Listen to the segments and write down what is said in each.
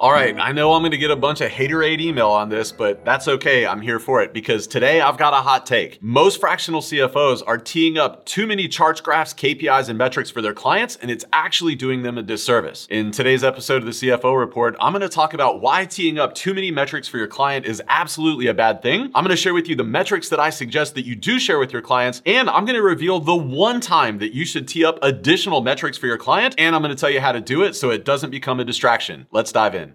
All right, I know I'm going to get a bunch of haterade email on this, but that's okay. I'm here for it because today I've got a hot take. Most fractional CFOs are teeing up too many charts, graphs, KPIs, and metrics for their clients, and it's actually doing them a disservice. In today's episode of the CFO Report, I'm going to talk about why teeing up too many metrics for your client is absolutely a bad thing. I'm going to share with you the metrics that I suggest that you do share with your clients, and I'm going to reveal the one time that you should tee up additional metrics for your client, and I'm going to tell you how to do it so it doesn't become a distraction. Let's dive in.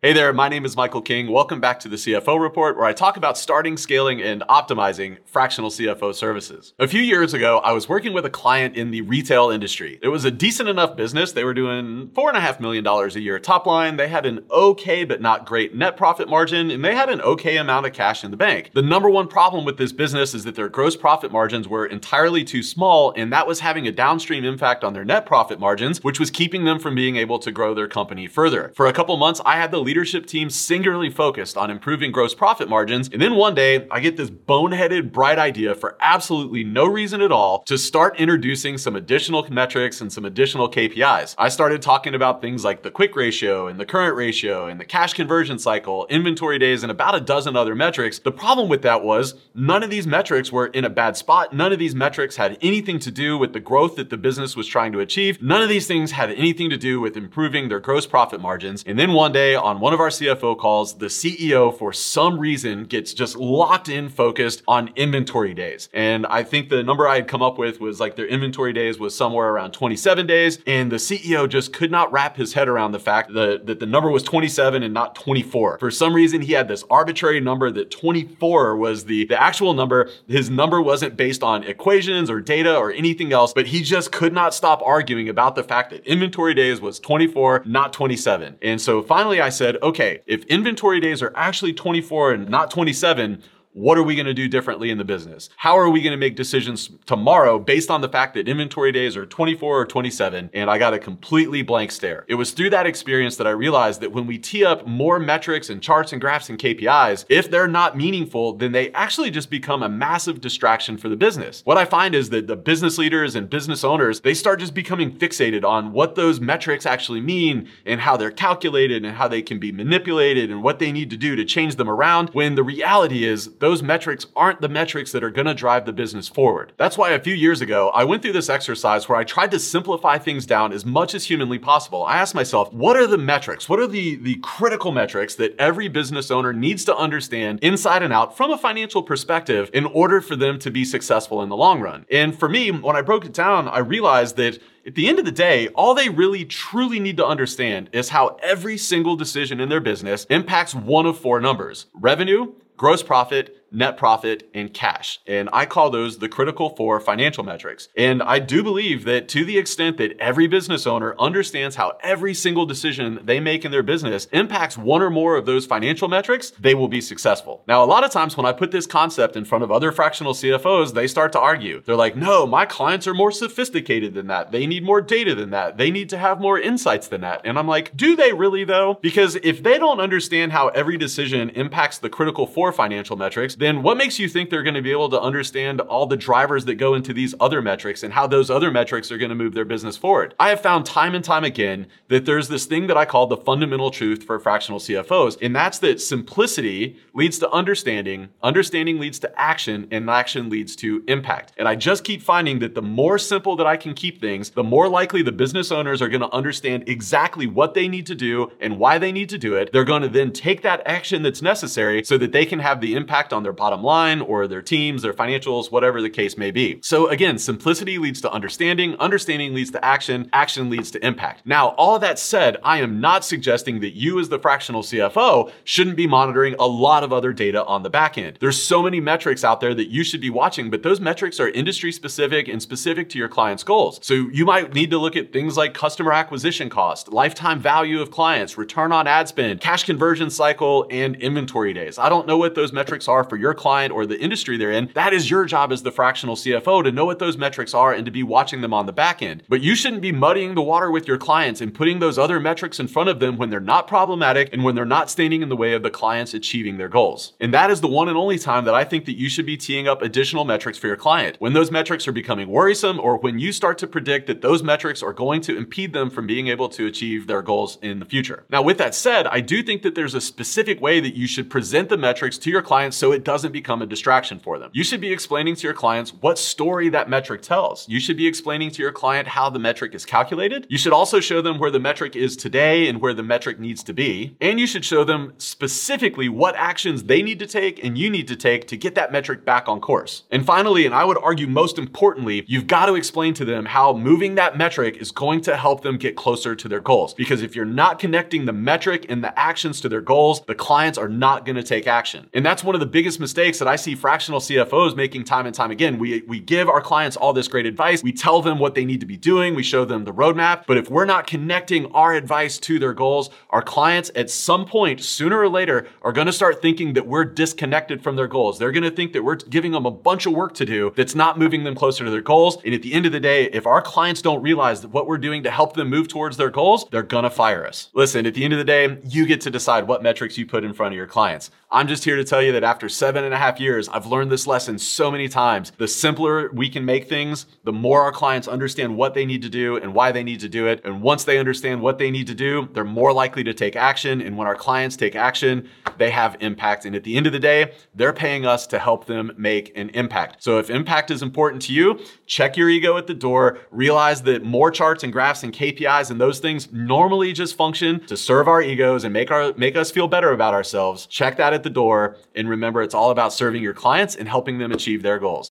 Hey there, my name is Michael King. Welcome back to the CFO Report, where I talk about starting, scaling, and optimizing fractional CFO services. A few years ago, I was working with a client in the retail industry. It was a decent enough business. They were doing $4.5 million a year top line. They had an okay but not great net profit margin, and they had an okay amount of cash in the bank. The number one problem with this business is that their gross profit margins were entirely too small, and that was having a downstream impact on their net profit margins, which was keeping them from being able to grow their company further. For a couple months, I had the leadership team singularly focused on improving gross profit margins. And then one day, I get this boneheaded, bright idea for absolutely no reason at all to start introducing some additional metrics and some additional KPIs. I started talking about things like the quick ratio and the current ratio and the cash conversion cycle, inventory days, and about a dozen other metrics. The problem with that was none of these metrics were in a bad spot. None of these metrics had anything to do with the growth that the business was trying to achieve. None of these things had anything to do with improving their gross profit margins. And then one day on one of our CFO calls, the CEO, for some reason, gets just locked in focused on inventory days. And I think the number I had come up with was like their inventory days was somewhere around 27 days. And the CEO just could not wrap his head around the fact that, that the number was 27 and not 24. For some reason, he had this arbitrary number that 24 was the, the actual number. His number wasn't based on equations or data or anything else, but he just could not stop arguing about the fact that inventory days was 24, not 27. And so finally I said, okay, okay, if inventory days are actually 24 and not 27, what are we going to do differently in the business? How are we going to make decisions tomorrow based on the fact that inventory days are 24 or 27? And I got a completely blank stare. It was through that experience that I realized that when we tee up more metrics and charts and graphs and KPIs, if they're not meaningful, then they actually just become a massive distraction for the business. What I find is that the business leaders and business owners, they start just becoming fixated on what those metrics actually mean and how they're calculated and how they can be manipulated and what they need to do to change them around when the reality is those metrics aren't the metrics that are going to drive the business forward. That's why a few years ago, I went through this exercise where I tried to simplify things down as much as humanly possible. I asked myself, what are the metrics? What are the, the critical metrics that every business owner needs to understand inside and out from a financial perspective in order for them to be successful in the long run? And for me, when I broke it down, I realized that at the end of the day, all they really truly need to understand is how every single decision in their business impacts one of four numbers revenue, gross profit, net profit, and cash. And I call those the critical four financial metrics. And I do believe that to the extent that every business owner understands how every single decision they make in their business impacts one or more of those financial metrics, they will be successful. Now, a lot of times when I put this concept in front of other fractional CFOs, they start to argue. They're like, no, my clients are more sophisticated than that. They need more data than that. They need to have more insights than that. And I'm like, do they really though? Because if they don't understand how every decision impacts the critical four financial metrics, then what makes you think they're going to be able to understand all the drivers that go into these other metrics and how those other metrics are going to move their business forward? I have found time and time again that there's this thing that I call the fundamental truth for fractional CFOs, and that's that simplicity leads to understanding, understanding leads to action, and action leads to impact. And I just keep finding that the more simple that I can keep things, the more likely the business owners are going to understand exactly what they need to do and why they need to do it. They're going to then take that action that's necessary so that they can have the impact on their bottom line or their teams, their financials, whatever the case may be. So again, simplicity leads to understanding, understanding leads to action, action leads to impact. Now, all that said, I am not suggesting that you as the fractional CFO shouldn't be monitoring a lot of other data on the back end. There's so many metrics out there that you should be watching, but those metrics are industry specific and specific to your client's goals. So you might need to look at things like customer acquisition cost, lifetime value of clients, return on ad spend, cash conversion cycle, and inventory days. I don't know what those metrics are for your client or the industry they're in, that is your job as the fractional CFO to know what those metrics are and to be watching them on the back end. But you shouldn't be muddying the water with your clients and putting those other metrics in front of them when they're not problematic and when they're not standing in the way of the clients achieving their goals. And that is the one and only time that I think that you should be teeing up additional metrics for your client. When those metrics are becoming worrisome or when you start to predict that those metrics are going to impede them from being able to achieve their goals in the future. Now, with that said, I do think that there's a specific way that you should present the metrics to your clients so it doesn't become a distraction for them. You should be explaining to your clients what story that metric tells. You should be explaining to your client how the metric is calculated. You should also show them where the metric is today and where the metric needs to be. And you should show them specifically what actions they need to take and you need to take to get that metric back on course. And finally, and I would argue most importantly, you've got to explain to them how moving that metric is going to help them get closer to their goals. Because if you're not connecting the metric and the actions to their goals, the clients are not going to take action. And that's one of the biggest mistakes that I see fractional CFOs making time and time again. We, we give our clients all this great advice. We tell them what they need to be doing. We show them the roadmap. But if we're not connecting our advice to their goals, our clients at some point, sooner or later, are going to start thinking that we're disconnected from their goals. They're going to think that we're giving them a bunch of work to do that's not moving them closer to their goals. And at the end of the day, if our clients don't realize that what we're doing to help them move towards their goals, they're going to fire us. Listen, at the end of the day, you get to decide what metrics you put in front of your clients. I'm just here to tell you that after seven and a half years, I've learned this lesson so many times. The simpler we can make things, the more our clients understand what they need to do and why they need to do it. And once they understand what they need to do, they're more likely to take action. And when our clients take action, they have impact. And at the end of the day, they're paying us to help them make an impact. So if impact is important to you, check your ego at the door. Realize that more charts and graphs and KPIs and those things normally just function to serve our egos and make our make us feel better about ourselves. Check that at the door. And remember, it's all about serving your clients and helping them achieve their goals.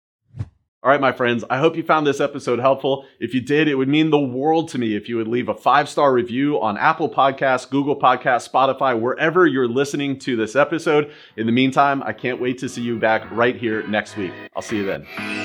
All right, my friends, I hope you found this episode helpful. If you did, it would mean the world to me if you would leave a five star review on Apple Podcasts, Google Podcasts, Spotify, wherever you're listening to this episode. In the meantime, I can't wait to see you back right here next week. I'll see you then.